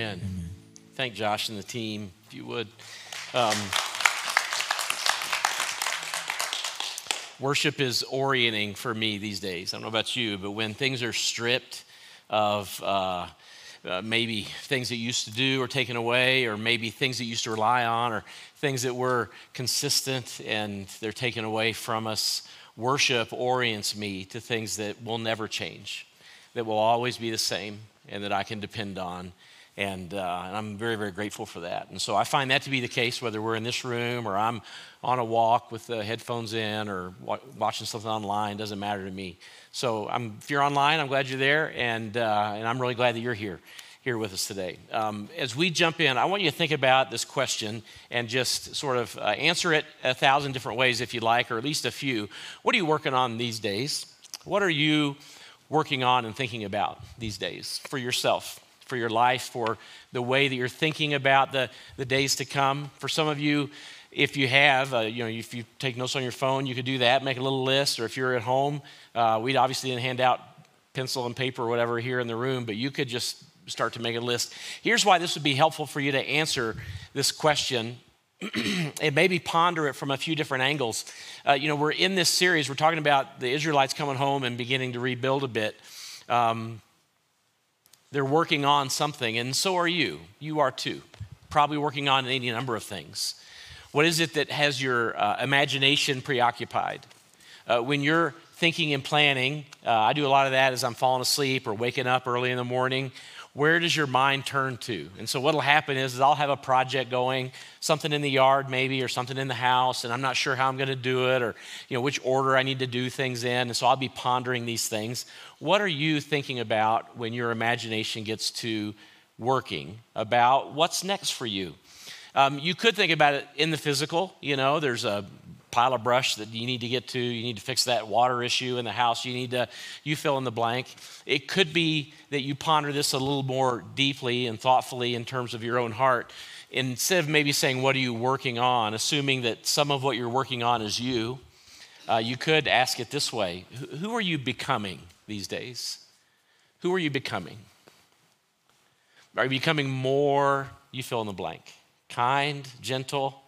Amen. Amen. Thank Josh and the team, if you would. Um, worship is orienting for me these days. I don't know about you, but when things are stripped of uh, uh, maybe things that used to do are taken away, or maybe things that used to rely on, or things that were consistent and they're taken away from us, worship orients me to things that will never change, that will always be the same, and that I can depend on. And, uh, and, I'm very, very grateful for that. And so I find that to be the case whether we're in this room or I'm on a walk with the headphones in or wa- watching something online, doesn't matter to me. So I'm, if you're online, I'm glad you're there, and, uh, and I'm really glad that you're here here with us today. Um, as we jump in, I want you to think about this question and just sort of uh, answer it a thousand different ways if you'd like, or at least a few. What are you working on these days? What are you working on and thinking about these days for yourself, for your life, for the way that you're thinking about the, the days to come? For some of you, if you have, uh, you know, if you take notes on your phone, you could do that, make a little list, or if you're at home, uh, we obviously didn't hand out pencil and paper or whatever here in the room, but you could just start to make a list. Here's why this would be helpful for you to answer this question and maybe ponder it from a few different angles. Uh, you know, we're in this series, we're talking about the Israelites coming home and beginning to rebuild a bit. Um, they're working on something, and so are you. You are too. Probably working on any number of things. What is it that has your uh, imagination preoccupied? Uh, when you're thinking and planning, uh, I do a lot of that as I'm falling asleep or waking up early in the morning. Where does your mind turn to? And so, what'll happen is, is I'll have a project going, something in the yard maybe, or something in the house, and I'm not sure how I'm going to do it, or you know which order I need to do things in. And so, I'll be pondering these things. What are you thinking about when your imagination gets to working about what's next for you? Um, you could think about it in the physical. You know, there's a pile of brush that you need to get to. You need to fix that water issue in the house. You need to, you fill in the blank. It could be that you ponder this a little more deeply and thoughtfully in terms of your own heart. Instead of maybe saying, What are you working on? assuming that some of what you're working on is you, uh, you could ask it this way Who are you becoming these days? Who are you becoming? Are you becoming more, you fill in the blank? kind, gentle,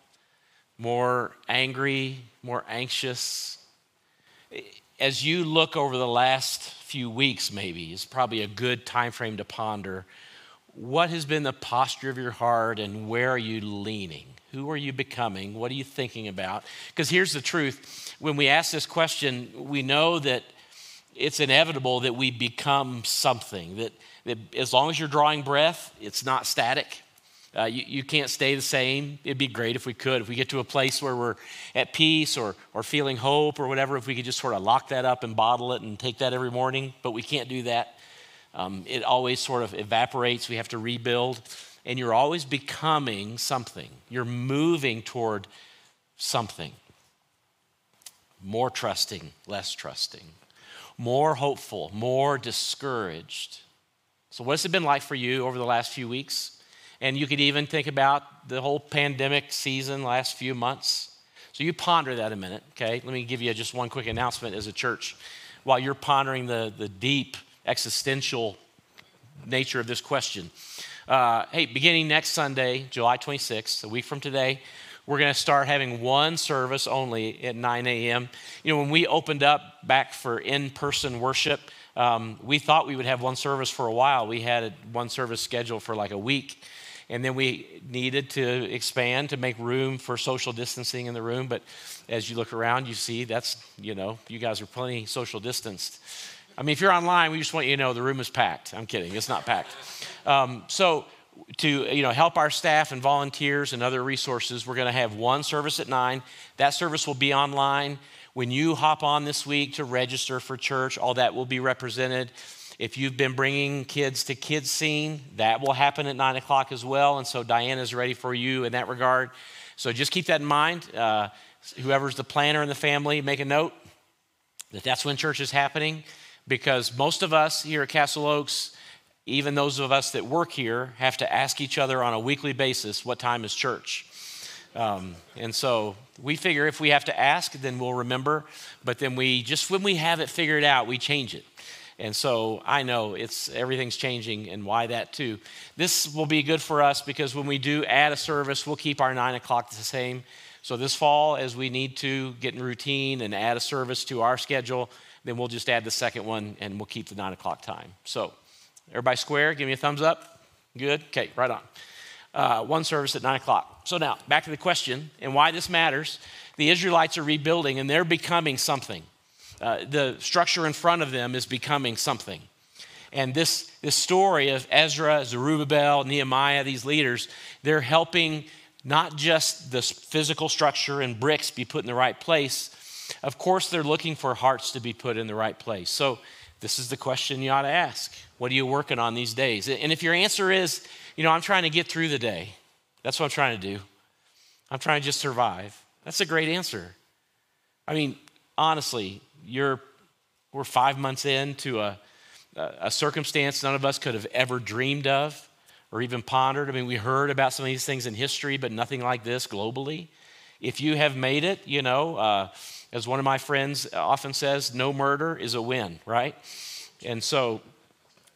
more angry, more anxious. As you look over the last few weeks, maybe, is probably a good time frame to ponder what has been the posture of your heart and where are you leaning? Who are you becoming? What are you thinking about? Because here's the truth when we ask this question, we know that it's inevitable that we become something, that, that as long as you're drawing breath, it's not static. Uh, you, you can't stay the same. It'd be great if we could. If we get to a place where we're at peace or, or feeling hope or whatever, if we could just sort of lock that up and bottle it and take that every morning, but we can't do that. Um, it always sort of evaporates. We have to rebuild. And you're always becoming something, you're moving toward something. More trusting, less trusting, more hopeful, more discouraged. So, what's it been like for you over the last few weeks? And you could even think about the whole pandemic season, last few months. So you ponder that a minute, okay? Let me give you just one quick announcement as a church. While you're pondering the, the deep existential nature of this question. Uh, hey, beginning next Sunday, July 26th, a week from today, we're going to start having one service only at 9 a.m. You know, when we opened up back for in person worship, um, we thought we would have one service for a while. We had one service scheduled for like a week. And then we needed to expand to make room for social distancing in the room. But as you look around, you see that's, you know, you guys are plenty social distanced. I mean, if you're online, we just want you to know the room is packed. I'm kidding, it's not packed. Um, so, to you know, help our staff and volunteers and other resources, we're going to have one service at nine. That service will be online. When you hop on this week to register for church, all that will be represented. If you've been bringing kids to Kids Scene, that will happen at 9 o'clock as well. And so Diana is ready for you in that regard. So just keep that in mind. Uh, whoever's the planner in the family, make a note that that's when church is happening because most of us here at Castle Oaks, even those of us that work here, have to ask each other on a weekly basis what time is church. Um, and so we figure if we have to ask, then we'll remember. But then we just when we have it figured out, we change it. And so I know it's everything's changing and why that too. This will be good for us because when we do add a service, we'll keep our nine o'clock the same. So this fall, as we need to get in routine and add a service to our schedule, then we'll just add the second one and we'll keep the nine o'clock time. So everybody square, give me a thumbs up. Good? Okay, right on. Uh, one service at nine o'clock. So now back to the question and why this matters. The Israelites are rebuilding and they're becoming something. Uh, the structure in front of them is becoming something. And this, this story of Ezra, Zerubbabel, Nehemiah, these leaders, they're helping not just the physical structure and bricks be put in the right place. Of course, they're looking for hearts to be put in the right place. So, this is the question you ought to ask What are you working on these days? And if your answer is, you know, I'm trying to get through the day, that's what I'm trying to do. I'm trying to just survive. That's a great answer. I mean, honestly, you're, we're five months into a, a circumstance none of us could have ever dreamed of or even pondered. I mean, we heard about some of these things in history, but nothing like this globally. If you have made it, you know, uh, as one of my friends often says, no murder is a win, right? And so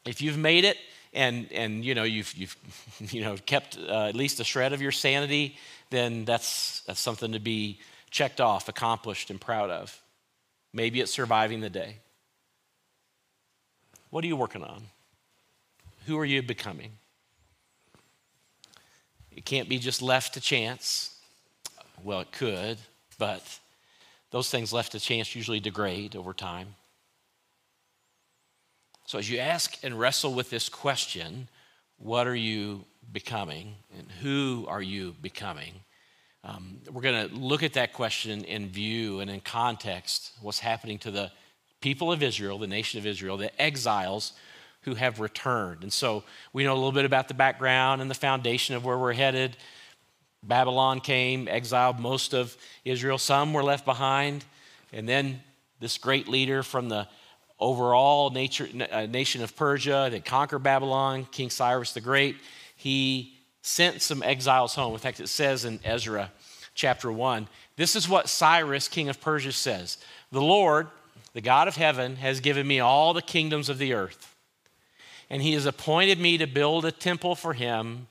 if you've made it and, and you know, you've, you've you know, kept uh, at least a shred of your sanity, then that's, that's something to be checked off, accomplished, and proud of. Maybe it's surviving the day. What are you working on? Who are you becoming? It can't be just left to chance. Well, it could, but those things left to chance usually degrade over time. So, as you ask and wrestle with this question, what are you becoming and who are you becoming? Um, we're going to look at that question in view and in context, what's happening to the people of Israel, the nation of Israel, the exiles who have returned. And so we know a little bit about the background and the foundation of where we're headed. Babylon came, exiled most of Israel. Some were left behind. And then this great leader from the overall nature, uh, nation of Persia that conquered Babylon, King Cyrus the Great, he sent some exiles home. In fact, it says in Ezra chapter 1 this is what Cyrus, king of Persia, says The Lord, the God of heaven, has given me all the kingdoms of the earth and he has appointed me to build a temple for him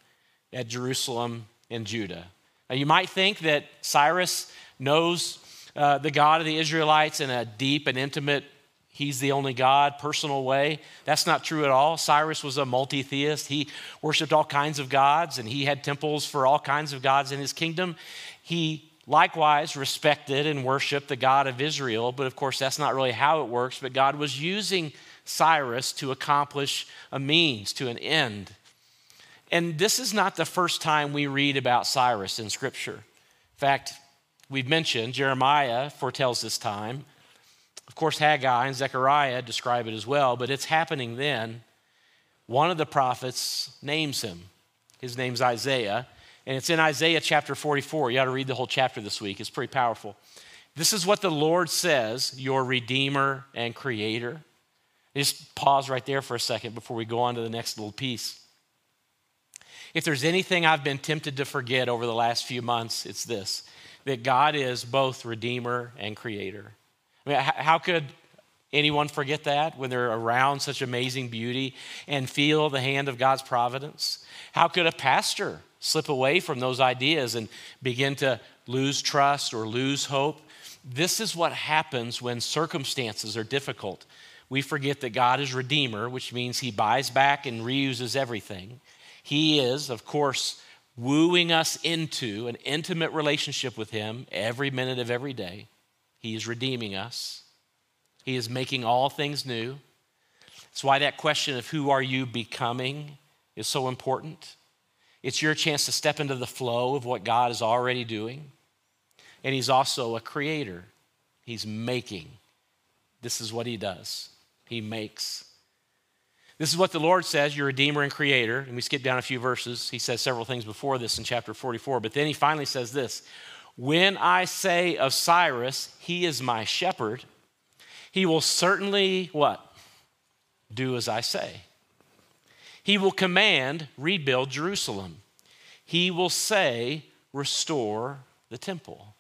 at Jerusalem and Judah. Now, you might think that Cyrus knows uh, the God of the Israelites in a deep and intimate, he's the only God, personal way. That's not true at all. Cyrus was a multi theist. He worshiped all kinds of gods and he had temples for all kinds of gods in his kingdom. He likewise respected and worshiped the God of Israel, but of course, that's not really how it works. But God was using Cyrus to accomplish a means, to an end. And this is not the first time we read about Cyrus in Scripture. In fact, we've mentioned Jeremiah foretells this time. Of course, Haggai and Zechariah describe it as well, but it's happening then. One of the prophets names him. His name's Isaiah, and it's in Isaiah chapter 44. You ought to read the whole chapter this week, it's pretty powerful. This is what the Lord says, your Redeemer and Creator. Just pause right there for a second before we go on to the next little piece. If there's anything I've been tempted to forget over the last few months, it's this that God is both Redeemer and Creator. I mean, how could anyone forget that when they're around such amazing beauty and feel the hand of God's providence? How could a pastor slip away from those ideas and begin to lose trust or lose hope? This is what happens when circumstances are difficult we forget that God is Redeemer, which means He buys back and reuses everything. He is, of course, wooing us into an intimate relationship with Him every minute of every day. He is redeeming us, He is making all things new. It's why that question of who are you becoming is so important. It's your chance to step into the flow of what God is already doing. And He's also a creator, He's making. This is what He does. He makes. This is what the Lord says, your Redeemer and Creator. And we skip down a few verses. He says several things before this in chapter 44. But then he finally says this When I say of Cyrus, he is my shepherd, he will certainly what? Do as I say. He will command, rebuild Jerusalem. He will say, restore the temple.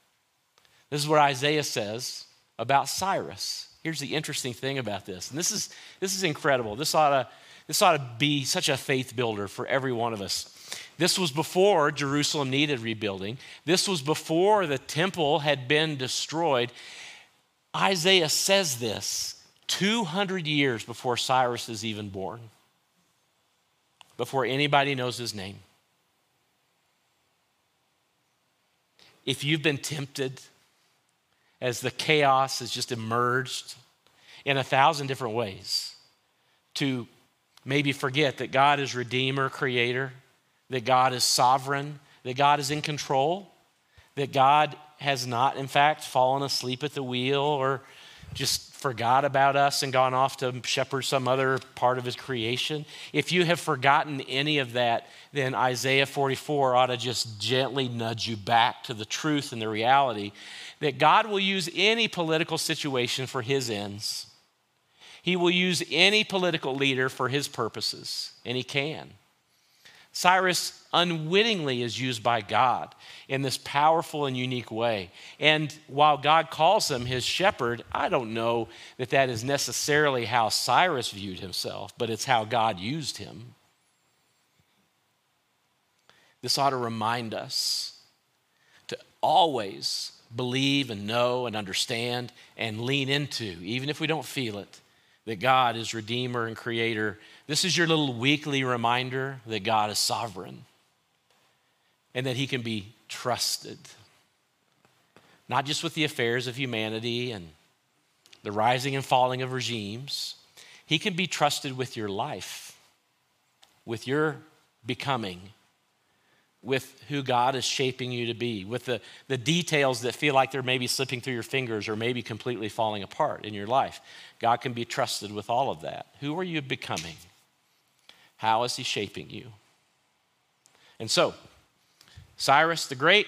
This is what Isaiah says about Cyrus. here's the interesting thing about this. And this is, this is incredible. This ought, to, this ought to be such a faith builder for every one of us. This was before Jerusalem needed rebuilding. This was before the temple had been destroyed. Isaiah says this 200 years before Cyrus is even born, before anybody knows his name. If you've been tempted, as the chaos has just emerged in a thousand different ways to maybe forget that God is Redeemer, Creator, that God is sovereign, that God is in control, that God has not, in fact, fallen asleep at the wheel or just forgot about us and gone off to shepherd some other part of his creation. If you have forgotten any of that, then Isaiah 44 ought to just gently nudge you back to the truth and the reality that God will use any political situation for his ends. He will use any political leader for his purposes, and he can. Cyrus unwittingly is used by God in this powerful and unique way. And while God calls him his shepherd, I don't know that that is necessarily how Cyrus viewed himself, but it's how God used him. This ought to remind us to always believe and know and understand and lean into, even if we don't feel it, that God is Redeemer and Creator this is your little weekly reminder that God is sovereign and that He can be trusted, not just with the affairs of humanity and the rising and falling of regimes. He can be trusted with your life, with your becoming, with who God is shaping you to be, with the, the details that feel like they're maybe slipping through your fingers or maybe completely falling apart in your life. God can be trusted with all of that. Who are you becoming? How is he shaping you? And so, Cyrus the Great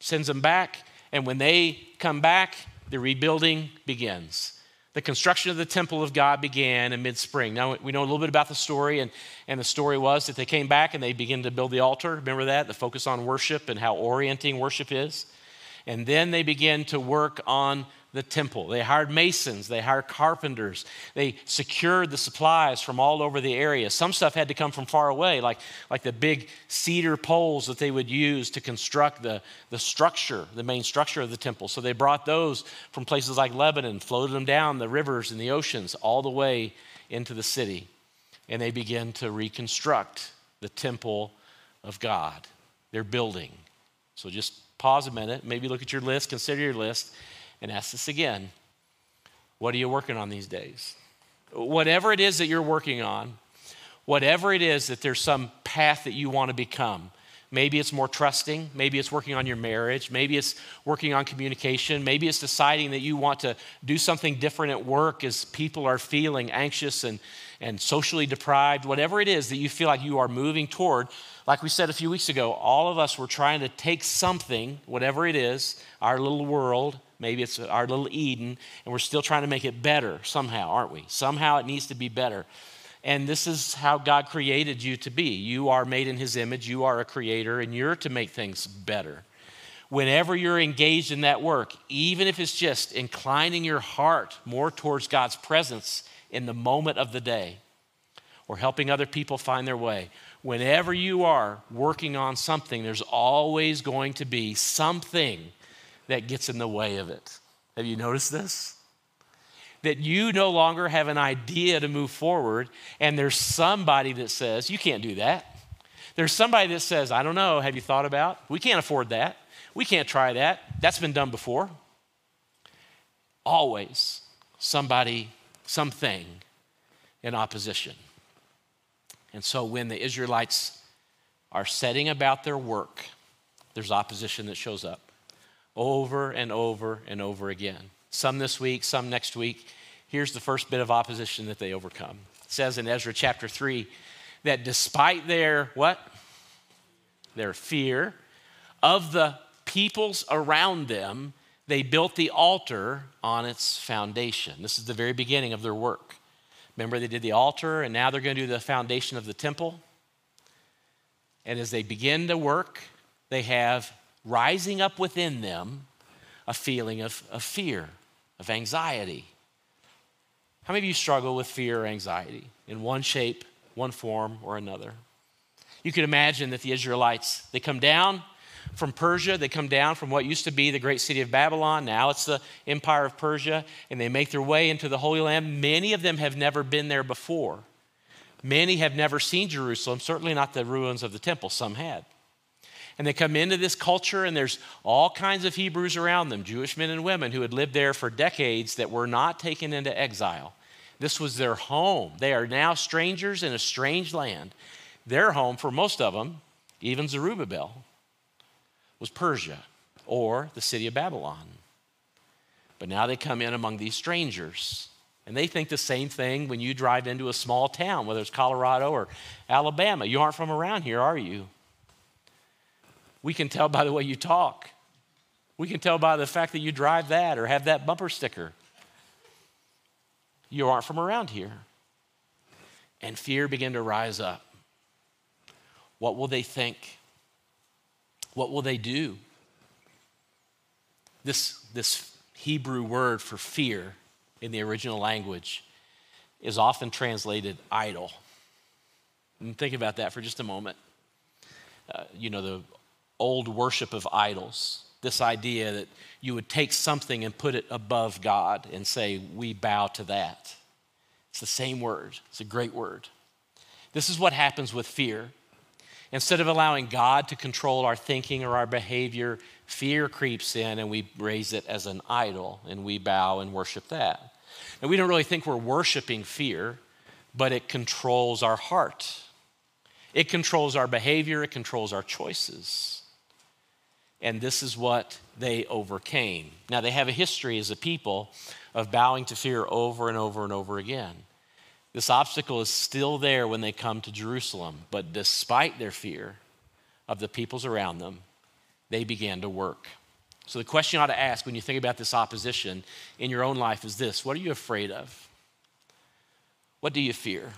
sends them back, and when they come back, the rebuilding begins. The construction of the temple of God began in mid spring. Now, we know a little bit about the story, and, and the story was that they came back and they began to build the altar. Remember that? The focus on worship and how orienting worship is. And then they began to work on the temple. They hired masons, they hired carpenters, they secured the supplies from all over the area. Some stuff had to come from far away, like, like the big cedar poles that they would use to construct the, the structure, the main structure of the temple. So they brought those from places like Lebanon, floated them down the rivers and the oceans all the way into the city. And they began to reconstruct the temple of God, their building. So just pause a minute, maybe look at your list, consider your list and ask this again What are you working on these days? Whatever it is that you're working on, whatever it is that there's some path that you want to become. Maybe it's more trusting. Maybe it's working on your marriage. Maybe it's working on communication. Maybe it's deciding that you want to do something different at work as people are feeling anxious and, and socially deprived. Whatever it is that you feel like you are moving toward, like we said a few weeks ago, all of us were trying to take something, whatever it is, our little world, Maybe it's our little Eden, and we're still trying to make it better somehow, aren't we? Somehow it needs to be better. And this is how God created you to be. You are made in His image, you are a creator, and you're to make things better. Whenever you're engaged in that work, even if it's just inclining your heart more towards God's presence in the moment of the day, or helping other people find their way, whenever you are working on something, there's always going to be something that gets in the way of it. Have you noticed this? That you no longer have an idea to move forward, and there's somebody that says, You can't do that. There's somebody that says, I don't know, have you thought about? We can't afford that. We can't try that. That's been done before. Always somebody, something in opposition. And so when the Israelites are setting about their work, there's opposition that shows up over and over and over again. Some this week, some next week. Here's the first bit of opposition that they overcome. It says in Ezra chapter 3 that despite their what? Their fear of the peoples around them, they built the altar on its foundation. This is the very beginning of their work. Remember, they did the altar, and now they're going to do the foundation of the temple. And as they begin to work, they have rising up within them a feeling of, of fear, of anxiety. How many of you struggle with fear or anxiety in one shape, one form, or another? You can imagine that the Israelites, they come down from Persia, they come down from what used to be the great city of Babylon, now it's the empire of Persia, and they make their way into the Holy Land. Many of them have never been there before. Many have never seen Jerusalem, certainly not the ruins of the temple, some had. And they come into this culture, and there's all kinds of Hebrews around them, Jewish men and women who had lived there for decades that were not taken into exile. This was their home. They are now strangers in a strange land. Their home, for most of them, even Zerubbabel, was Persia or the city of Babylon. But now they come in among these strangers. And they think the same thing when you drive into a small town, whether it's Colorado or Alabama. You aren't from around here, are you? We can tell by the way you talk. We can tell by the fact that you drive that or have that bumper sticker. You aren't from around here. And fear began to rise up. What will they think? What will they do? This, this Hebrew word for fear in the original language is often translated idol. And think about that for just a moment. Uh, you know, the old worship of idols. This idea that you would take something and put it above God and say, We bow to that. It's the same word, it's a great word. This is what happens with fear. Instead of allowing God to control our thinking or our behavior, fear creeps in and we raise it as an idol and we bow and worship that. And we don't really think we're worshiping fear, but it controls our heart. It controls our behavior, it controls our choices and this is what they overcame. Now, they have a history as a people of bowing to fear over and over and over again. This obstacle is still there when they come to Jerusalem, but despite their fear of the peoples around them, they began to work. So, the question you ought to ask when you think about this opposition in your own life is this What are you afraid of? What do you fear?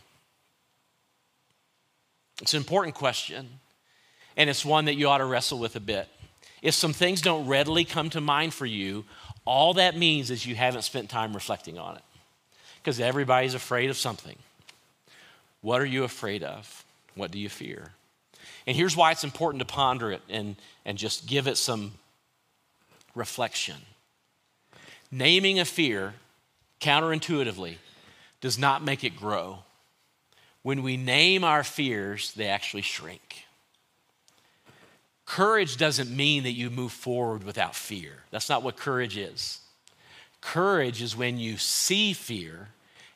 It's an important question, and it's one that you ought to wrestle with a bit. If some things don't readily come to mind for you, all that means is you haven't spent time reflecting on it. Because everybody's afraid of something. What are you afraid of? What do you fear? And here's why it's important to ponder it and, and just give it some reflection. Naming a fear counterintuitively does not make it grow. When we name our fears, they actually shrink. Courage doesn't mean that you move forward without fear. That's not what courage is. Courage is when you see fear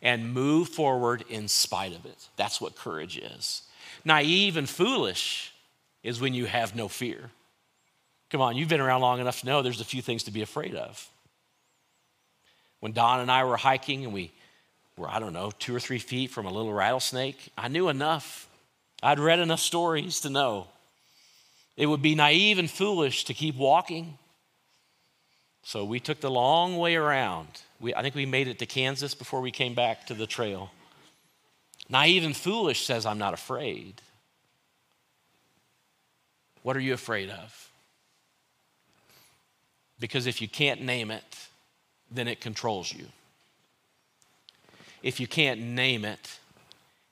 and move forward in spite of it. That's what courage is. Naive and foolish is when you have no fear. Come on, you've been around long enough to know there's a few things to be afraid of. When Don and I were hiking and we were, I don't know, two or three feet from a little rattlesnake, I knew enough. I'd read enough stories to know it would be naive and foolish to keep walking. So we took the long way around. We, I think we made it to Kansas before we came back to the trail. Naive and foolish says, I'm not afraid. What are you afraid of? Because if you can't name it, then it controls you. If you can't name it,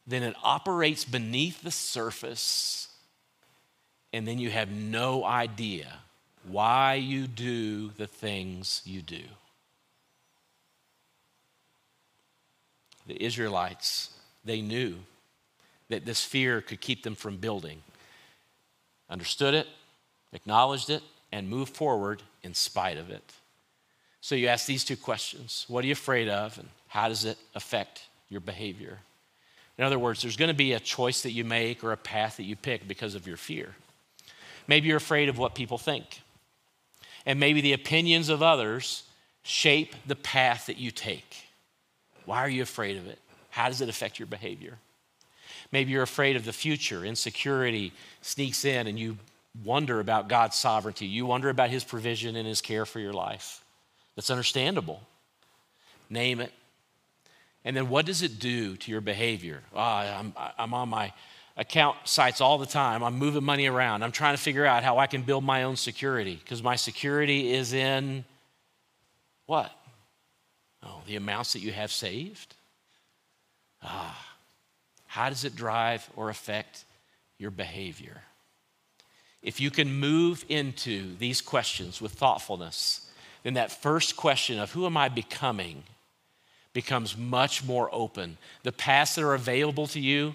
then it operates beneath the surface and then you have no idea why you do the things you do. The Israelites, they knew that this fear could keep them from building, understood it, acknowledged it, and moved forward in spite of it. So you ask these two questions What are you afraid of, and how does it affect your behavior? In other words, there's going to be a choice that you make or a path that you pick because of your fear. Maybe you're afraid of what people think. And maybe the opinions of others shape the path that you take. Why are you afraid of it? How does it affect your behavior? Maybe you're afraid of the future. Insecurity sneaks in and you wonder about God's sovereignty. You wonder about His provision and His care for your life. That's understandable. Name it. And then what does it do to your behavior? Oh, I'm, I'm on my account sites all the time. I'm moving money around. I'm trying to figure out how I can build my own security because my security is in what? Oh, the amounts that you have saved? Ah, how does it drive or affect your behavior? If you can move into these questions with thoughtfulness, then that first question of who am I becoming becomes much more open. The paths that are available to you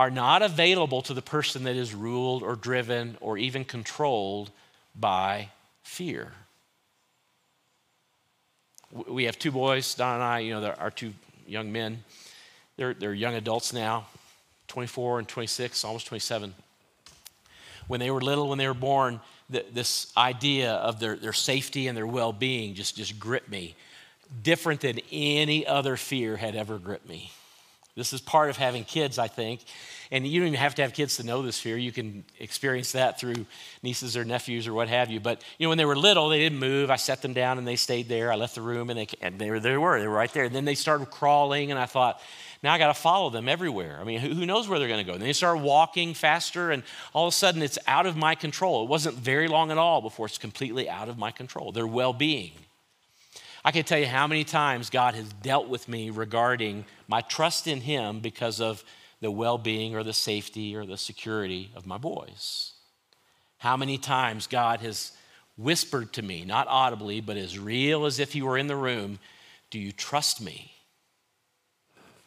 are not available to the person that is ruled or driven or even controlled by fear. We have two boys, Don and I, you know, our two young men. They're, they're young adults now, 24 and 26, almost 27. When they were little, when they were born, this idea of their, their safety and their well being just, just gripped me, different than any other fear had ever gripped me. This is part of having kids, I think. And you don't even have to have kids to know this fear. You can experience that through nieces or nephews or what have you. But you know, when they were little, they didn't move. I set them down and they stayed there. I left the room and they and they were, they were they were right there. And then they started crawling, and I thought, now I got to follow them everywhere. I mean, who, knows where they're going to go? And they start walking faster, and all of a sudden it's out of my control. It wasn't very long at all before it's completely out of my control. Their well being. I can tell you how many times God has dealt with me regarding my trust in Him because of the well being or the safety or the security of my boys. How many times God has whispered to me, not audibly, but as real as if He were in the room, Do you trust me?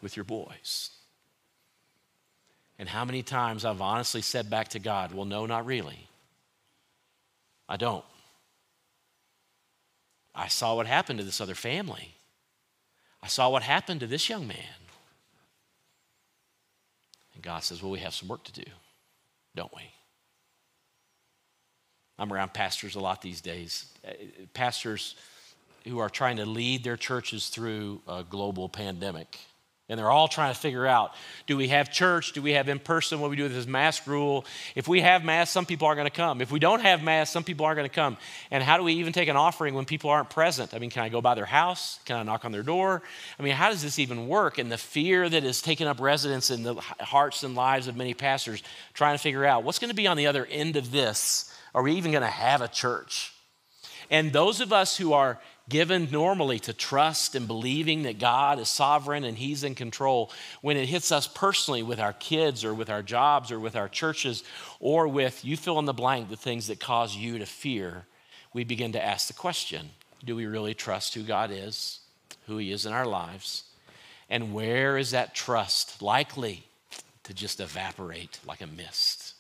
with your boys. And how many times I've honestly said back to God, well, no, not really. I don't. I saw what happened to this other family. I saw what happened to this young man. And God says, well, we have some work to do, don't we? I'm around pastors a lot these days. Uh, pastors who are trying to lead their churches through a global pandemic. And they're all trying to figure out do we have church? Do we have in person? What do we do with this mask rule? If we have mask, some people aren't going to come. If we don't have mask, some people aren't going to come. And how do we even take an offering when people aren't present? I mean, can I go by their house? Can I knock on their door? I mean, how does this even work? And the fear that is taking up residence in the hearts and lives of many pastors trying to figure out what's going to be on the other end of this? Are we even going to have a church? And those of us who are given normally to trust and believing that God is sovereign and He's in control, when it hits us personally with our kids or with our jobs or with our churches or with you fill in the blank, the things that cause you to fear, we begin to ask the question do we really trust who God is, who He is in our lives? And where is that trust likely to just evaporate like a mist?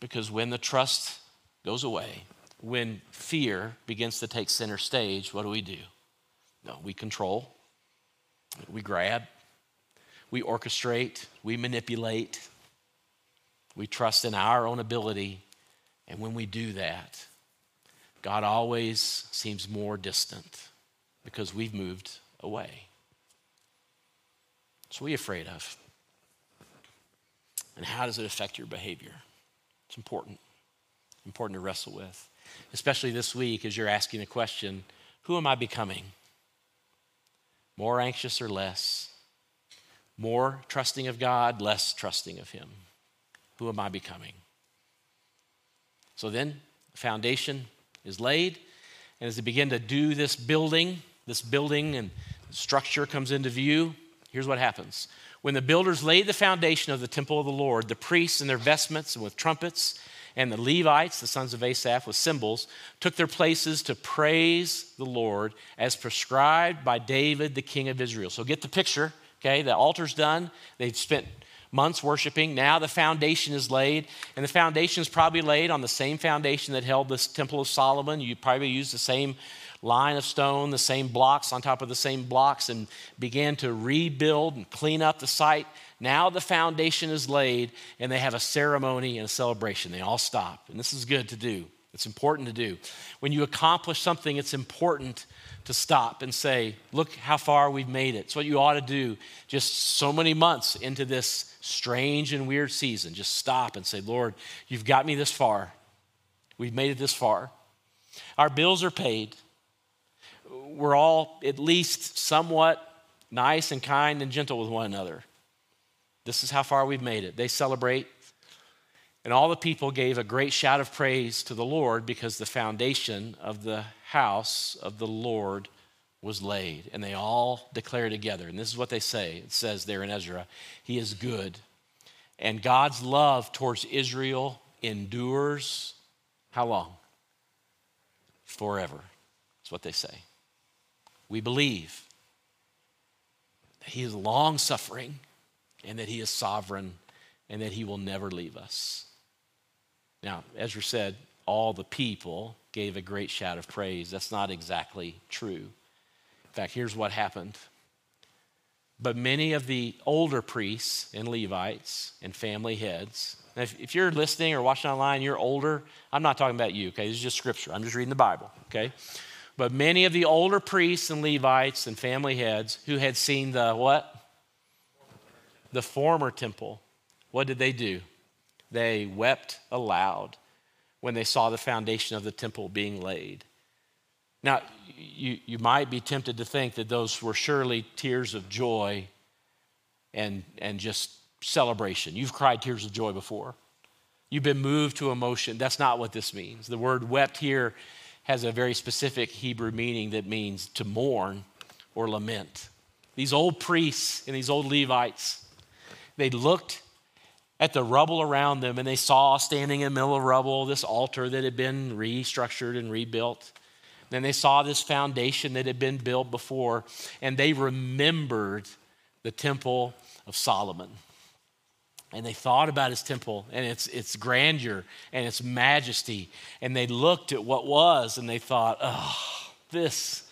Because when the trust goes away, when fear begins to take center stage, what do we do? No, we control, we grab, we orchestrate, we manipulate, we trust in our own ability. And when we do that, God always seems more distant because we've moved away. So, what are you afraid of? And how does it affect your behavior? It's important, important to wrestle with especially this week as you're asking the question who am I becoming? More anxious or less? More trusting of God, less trusting of Him? Who am I becoming? So then, the foundation is laid, and as they begin to do this building, this building and structure comes into view, here's what happens. When the builders laid the foundation of the temple of the Lord, the priests in their vestments and with trumpets and the Levites, the sons of Asaph, with cymbals, took their places to praise the Lord as prescribed by David, the king of Israel. So get the picture, okay? The altar's done. They've spent months worshiping. Now the foundation is laid, and the foundation is probably laid on the same foundation that held this Temple of Solomon. You probably used the same line of stone, the same blocks on top of the same blocks, and began to rebuild and clean up the site. Now the foundation is laid, and they have a ceremony and a celebration. They all stop. And this is good to do. It's important to do. When you accomplish something, it's important to stop and say, Look how far we've made it. It's what you ought to do just so many months into this strange and weird season. Just stop and say, Lord, you've got me this far. We've made it this far. Our bills are paid. We're all at least somewhat nice and kind and gentle with one another. This is how far we've made it. They celebrate. And all the people gave a great shout of praise to the Lord because the foundation of the house of the Lord was laid, and they all declare together. And this is what they say it says there in Ezra He is good. And God's love towards Israel endures how long? Forever. That's what they say. We believe that He is long suffering and that He is sovereign and that He will never leave us. Now, Ezra said, all the people gave a great shout of praise. That's not exactly true. In fact, here's what happened. But many of the older priests and Levites and family heads, if, if, you're listening or watching online, you're older, I'm not talking about you, okay? This is just scripture. I'm just reading the Bible, okay? But many of the older priests and Levites and family heads who had seen the what? The former temple, what did they do? They wept aloud when they saw the foundation of the temple being laid. Now, you, you might be tempted to think that those were surely tears of joy and, and just celebration. You've cried tears of joy before. You've been moved to emotion. That's not what this means. The word wept here has a very specific Hebrew meaning that means to mourn or lament. These old priests and these old Levites, they looked at the rubble around them and they saw standing in the middle of rubble this altar that had been restructured and rebuilt. Then they saw this foundation that had been built before, and they remembered the temple of Solomon. And they thought about his temple and its, its grandeur and its majesty. And they looked at what was and they thought, oh, this,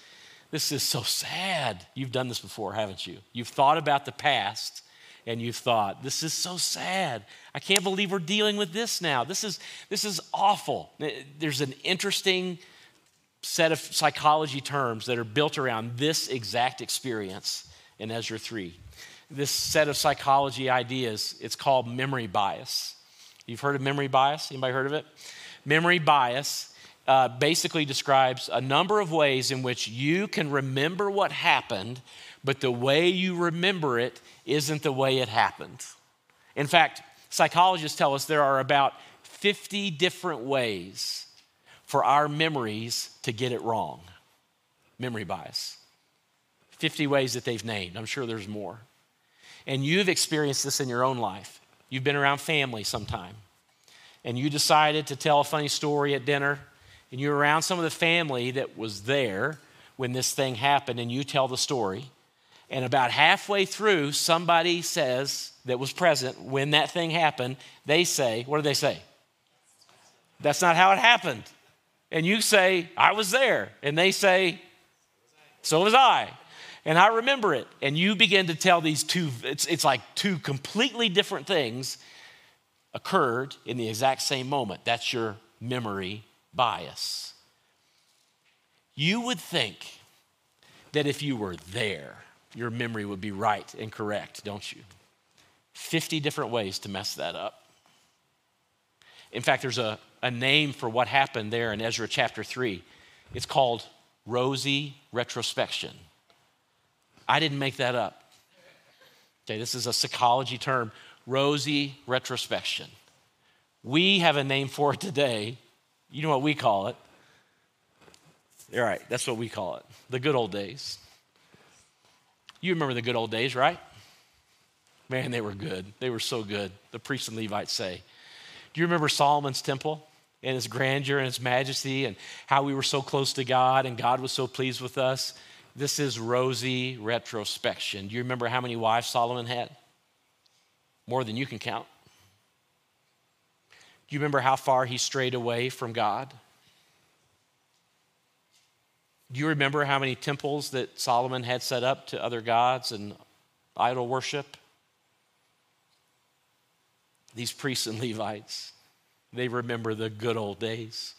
this is so sad. You've done this before, haven't you? You've thought about the past and you've thought, this is so sad. I can't believe we're dealing with this now. This is, this is awful. There's an interesting set of psychology terms that are built around this exact experience in Ezra 3. This set of psychology ideas, it's called memory bias. You've heard of memory bias? Anybody heard of it? Memory bias uh, basically describes a number of ways in which you can remember what happened, but the way you remember it isn't the way it happened. In fact, psychologists tell us there are about 50 different ways for our memories to get it wrong. Memory bias. 50 ways that they've named. I'm sure there's more. And you've experienced this in your own life. You've been around family sometime, and you decided to tell a funny story at dinner, and you're around some of the family that was there when this thing happened, and you tell the story. And about halfway through, somebody says that was present when that thing happened, they say, What do they say? That's not how it happened and you say, I was there, and they say, So was I. And I remember it. And you begin to tell these two, it's, it's like two completely different things occurred in the exact same moment. That's your memory bias. You would think that if you were there, your memory would be right and correct, don't you? 50 different ways to mess that up. In fact, there's a, a name for what happened there in Ezra chapter 3. It's called rosy retrospection. I didn't make that up. Okay, this is a psychology term rosy retrospection. We have a name for it today. You know what we call it? All right, that's what we call it the good old days. You remember the good old days, right? Man, they were good. They were so good. The priests and Levites say. Do you remember Solomon's temple? and his grandeur and his majesty and how we were so close to God and God was so pleased with us. This is rosy retrospection. Do you remember how many wives Solomon had? More than you can count. Do you remember how far he strayed away from God? Do you remember how many temples that Solomon had set up to other gods and idol worship? These priests and Levites. They remember the good old days.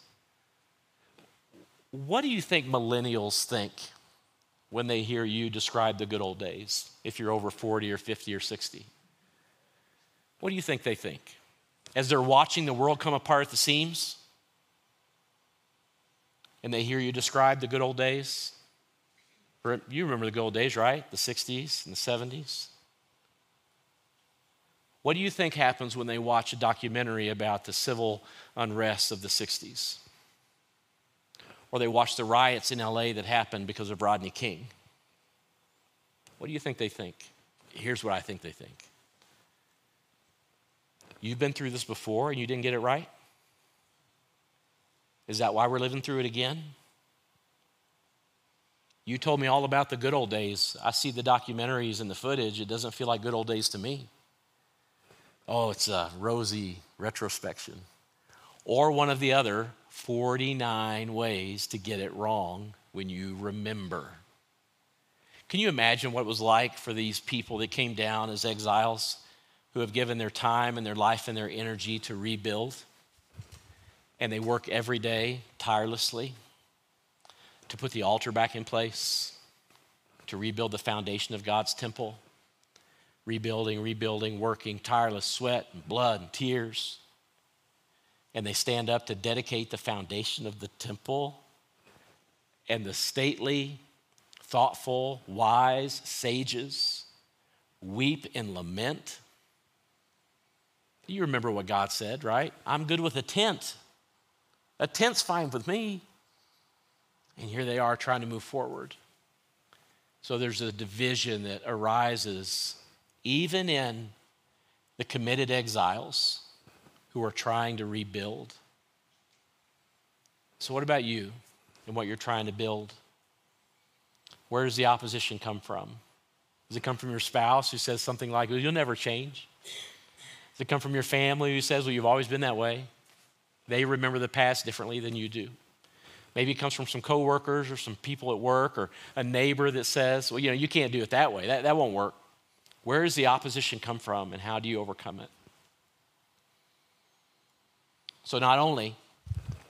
What do you think millennials think when they hear you describe the good old days, if you're over 40 or 50 or 60? What do you think they think? As they're watching the world come apart at the seams, and they hear you describe the good old days? You remember the good old days, right? The 60s and the 70s. What do you think happens when they watch a documentary about the civil unrest of the 60s? Or they watch the riots in LA that happened because of Rodney King. What do you think they think? Here's what I think they think. You've been through this before and you didn't get it right? Is that why we're living through it again? You told me all about the good old days. I see the documentaries and the footage. It doesn't feel like good old days to me. Oh, it's a rosy retrospection. Or one of the other 49 ways to get it wrong when you remember. Can you imagine what it was like for these people that came down as exiles who have given their time and their life and their energy to rebuild? And they work every day tirelessly to put the altar back in place, to rebuild the foundation of God's temple, rebuilding, rebuilding, working, tireless sweat and blood and tears. And they stand up to dedicate the foundation of the temple. And the stately, thoughtful, wise sages weep and lament. You remember what God said, right? I'm good with a tent. A tent's fine with me. And here they are trying to move forward. So there's a division that arises even in the committed exiles who are trying to rebuild. So, what about you and what you're trying to build? Where does the opposition come from? Does it come from your spouse who says something like, well, You'll never change? Does it come from your family who says, Well, you've always been that way? They remember the past differently than you do. Maybe it comes from some coworkers or some people at work or a neighbor that says, well, you know, you can't do it that way. That, that won't work. Where does the opposition come from and how do you overcome it? So, not only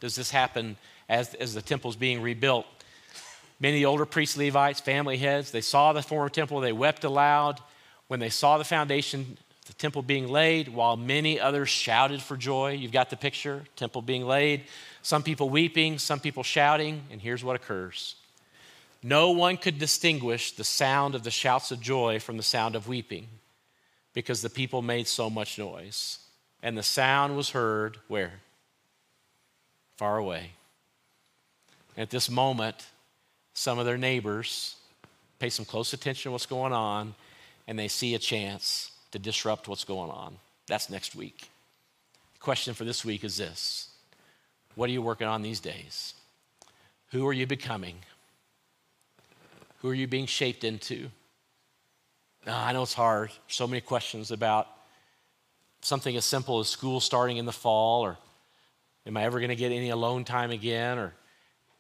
does this happen as, as the temple's being rebuilt, many of the older priests, Levites, family heads, they saw the former temple, they wept aloud when they saw the foundation, the temple being laid, while many others shouted for joy. You've got the picture, temple being laid. Some people weeping, some people shouting, and here's what occurs. No one could distinguish the sound of the shouts of joy from the sound of weeping because the people made so much noise. And the sound was heard where? Far away. At this moment, some of their neighbors pay some close attention to what's going on and they see a chance to disrupt what's going on. That's next week. The question for this week is this what are you working on these days? Who are you becoming? Who are you being shaped into? I know it's hard. So many questions about something as simple as school starting in the fall, or am I ever going to get any alone time again, or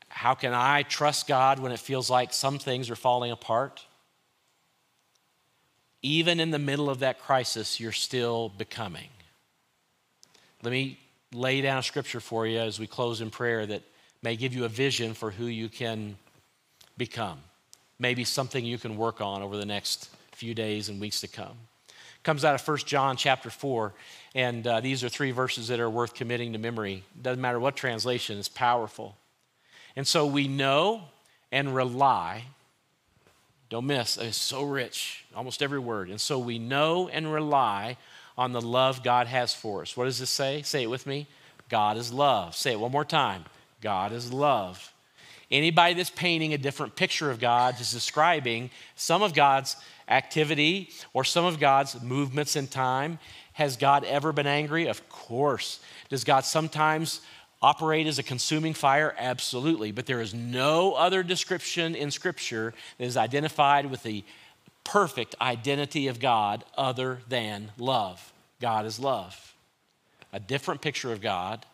how can I trust God when it feels like some things are falling apart? Even in the middle of that crisis, you're still becoming. Let me lay down a scripture for you as we close in prayer that may give you a vision for who you can become. Maybe something you can work on over the next few days and weeks to come. Comes out of 1 John chapter 4, and uh, these are three verses that are worth committing to memory. Doesn't matter what translation, it's powerful. And so we know and rely. Don't miss, it's so rich, almost every word. And so we know and rely on the love God has for us. What does this say? Say it with me. God is love. Say it one more time. God is love. Anybody that's painting a different picture of God is describing some of God's activity or some of God's movements in time. Has God ever been angry? Of course. Does God sometimes operate as a consuming fire? Absolutely. But there is no other description in Scripture that is identified with the perfect identity of God other than love. God is love. A different picture of God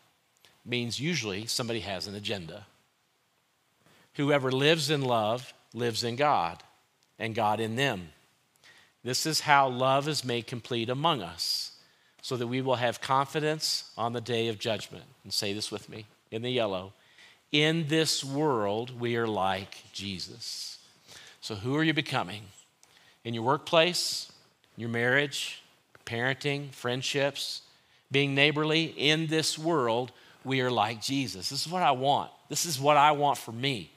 means usually somebody has an agenda. Whoever lives in love lives in God, and God in them. This is how love is made complete among us, so that we will have confidence on the day of judgment. And say this with me in the yellow. In this world, we are like Jesus. So, who are you becoming? in your workplace, your marriage, parenting, friendships, being neighborly in this world, we are like Jesus. This is what I want. This is what I want for me.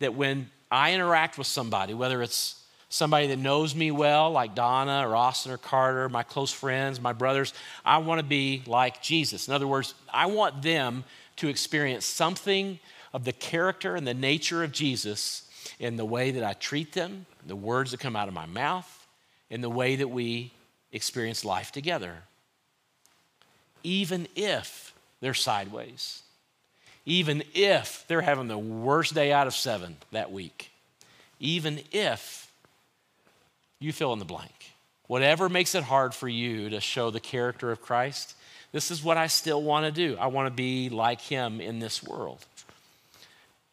That when I interact with somebody, whether it's somebody that knows me well, like Donna or Austin or Carter, my close friends, my brothers, I want to be like Jesus. In other words, I want them to experience something of the character and the nature of Jesus in the way that I treat them, the words that come out of my mouth, in the way that we experience life together. Even if they're sideways, even if they're having the worst day out of seven that week, even if you fill in the blank. Whatever makes it hard for you to show the character of Christ, this is what I still want to do. I want to be like him in this world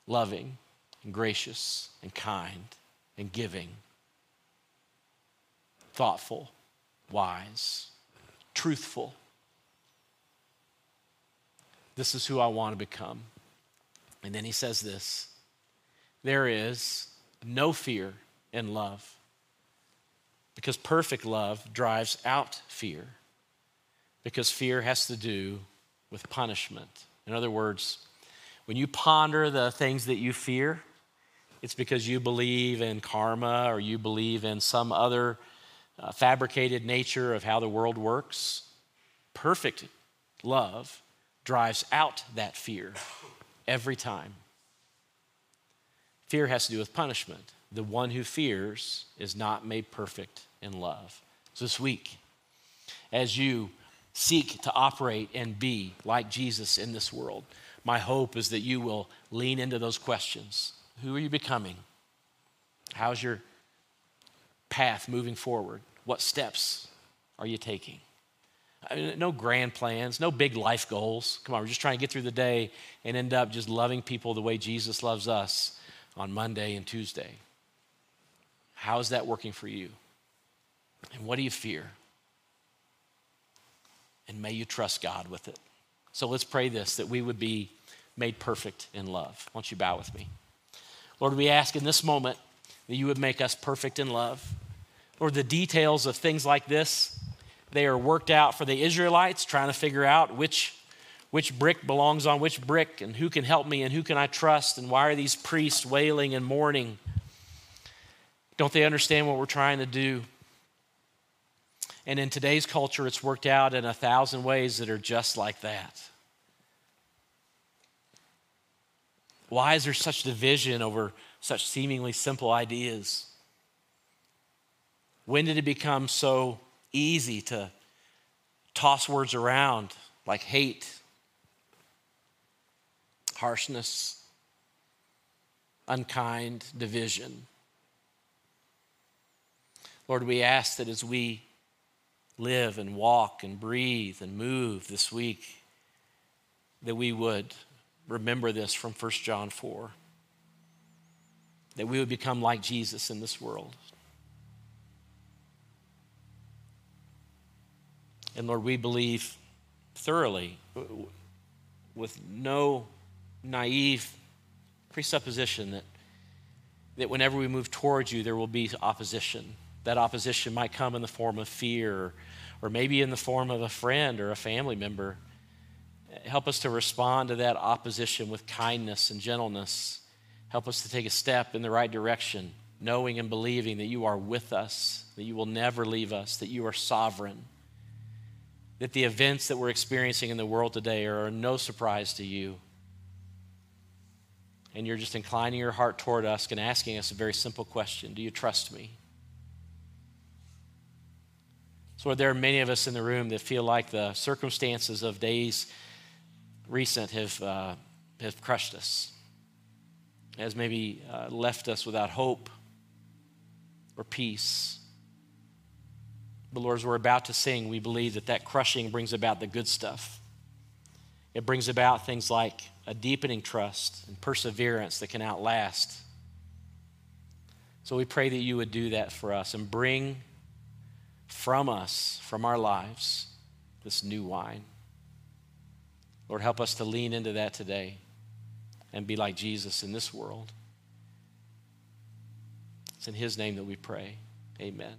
loving and gracious and kind and giving, thoughtful, wise, truthful. This is who I want to become. And then he says this there is no fear in love because perfect love drives out fear because fear has to do with punishment. In other words, when you ponder the things that you fear, it's because you believe in karma or you believe in some other uh, fabricated nature of how the world works. Perfect love drives out that fear every time. Fear has to do with punishment. The one who fears is not made perfect in love. So this week, as you seek to operate and be like Jesus in this world, my hope is that you will lean into those questions. Who are you becoming? How's your path moving forward? What steps are you taking? I mean, no grand plans, no big life goals. Come on, we're just trying to get through the day and end up just loving people the way Jesus loves us on Monday and Tuesday. How is that working for you? And what do you fear? And may you trust God with it. So let's pray this that we would be made perfect in love. Why don't you bow with me? Lord, we ask in this moment that you would make us perfect in love. Lord, the details of things like this, they are worked out for the Israelites, trying to figure out which, which brick belongs on which brick and who can help me and who can I trust and why are these priests wailing and mourning. Don't they understand what we're trying to do? And in today's culture, it's worked out in a thousand ways that are just like that. Why is there such division over such seemingly simple ideas? When did it become so easy to toss words around like hate, harshness, unkind, division? Lord, we ask that as we live and walk and breathe and move this week, that we would remember this from 1 John 4 that we would become like Jesus in this world. And Lord, we believe thoroughly, with no naive presupposition, that, that whenever we move towards you, there will be opposition. That opposition might come in the form of fear, or maybe in the form of a friend or a family member. Help us to respond to that opposition with kindness and gentleness. Help us to take a step in the right direction, knowing and believing that you are with us, that you will never leave us, that you are sovereign, that the events that we're experiencing in the world today are no surprise to you. And you're just inclining your heart toward us and asking us a very simple question Do you trust me? So, there are many of us in the room that feel like the circumstances of days recent have, uh, have crushed us, has maybe uh, left us without hope or peace. But, Lord, as we're about to sing, we believe that that crushing brings about the good stuff. It brings about things like a deepening trust and perseverance that can outlast. So we pray that you would do that for us and bring from us, from our lives, this new wine. Lord, help us to lean into that today and be like Jesus in this world. It's in His name that we pray. Amen.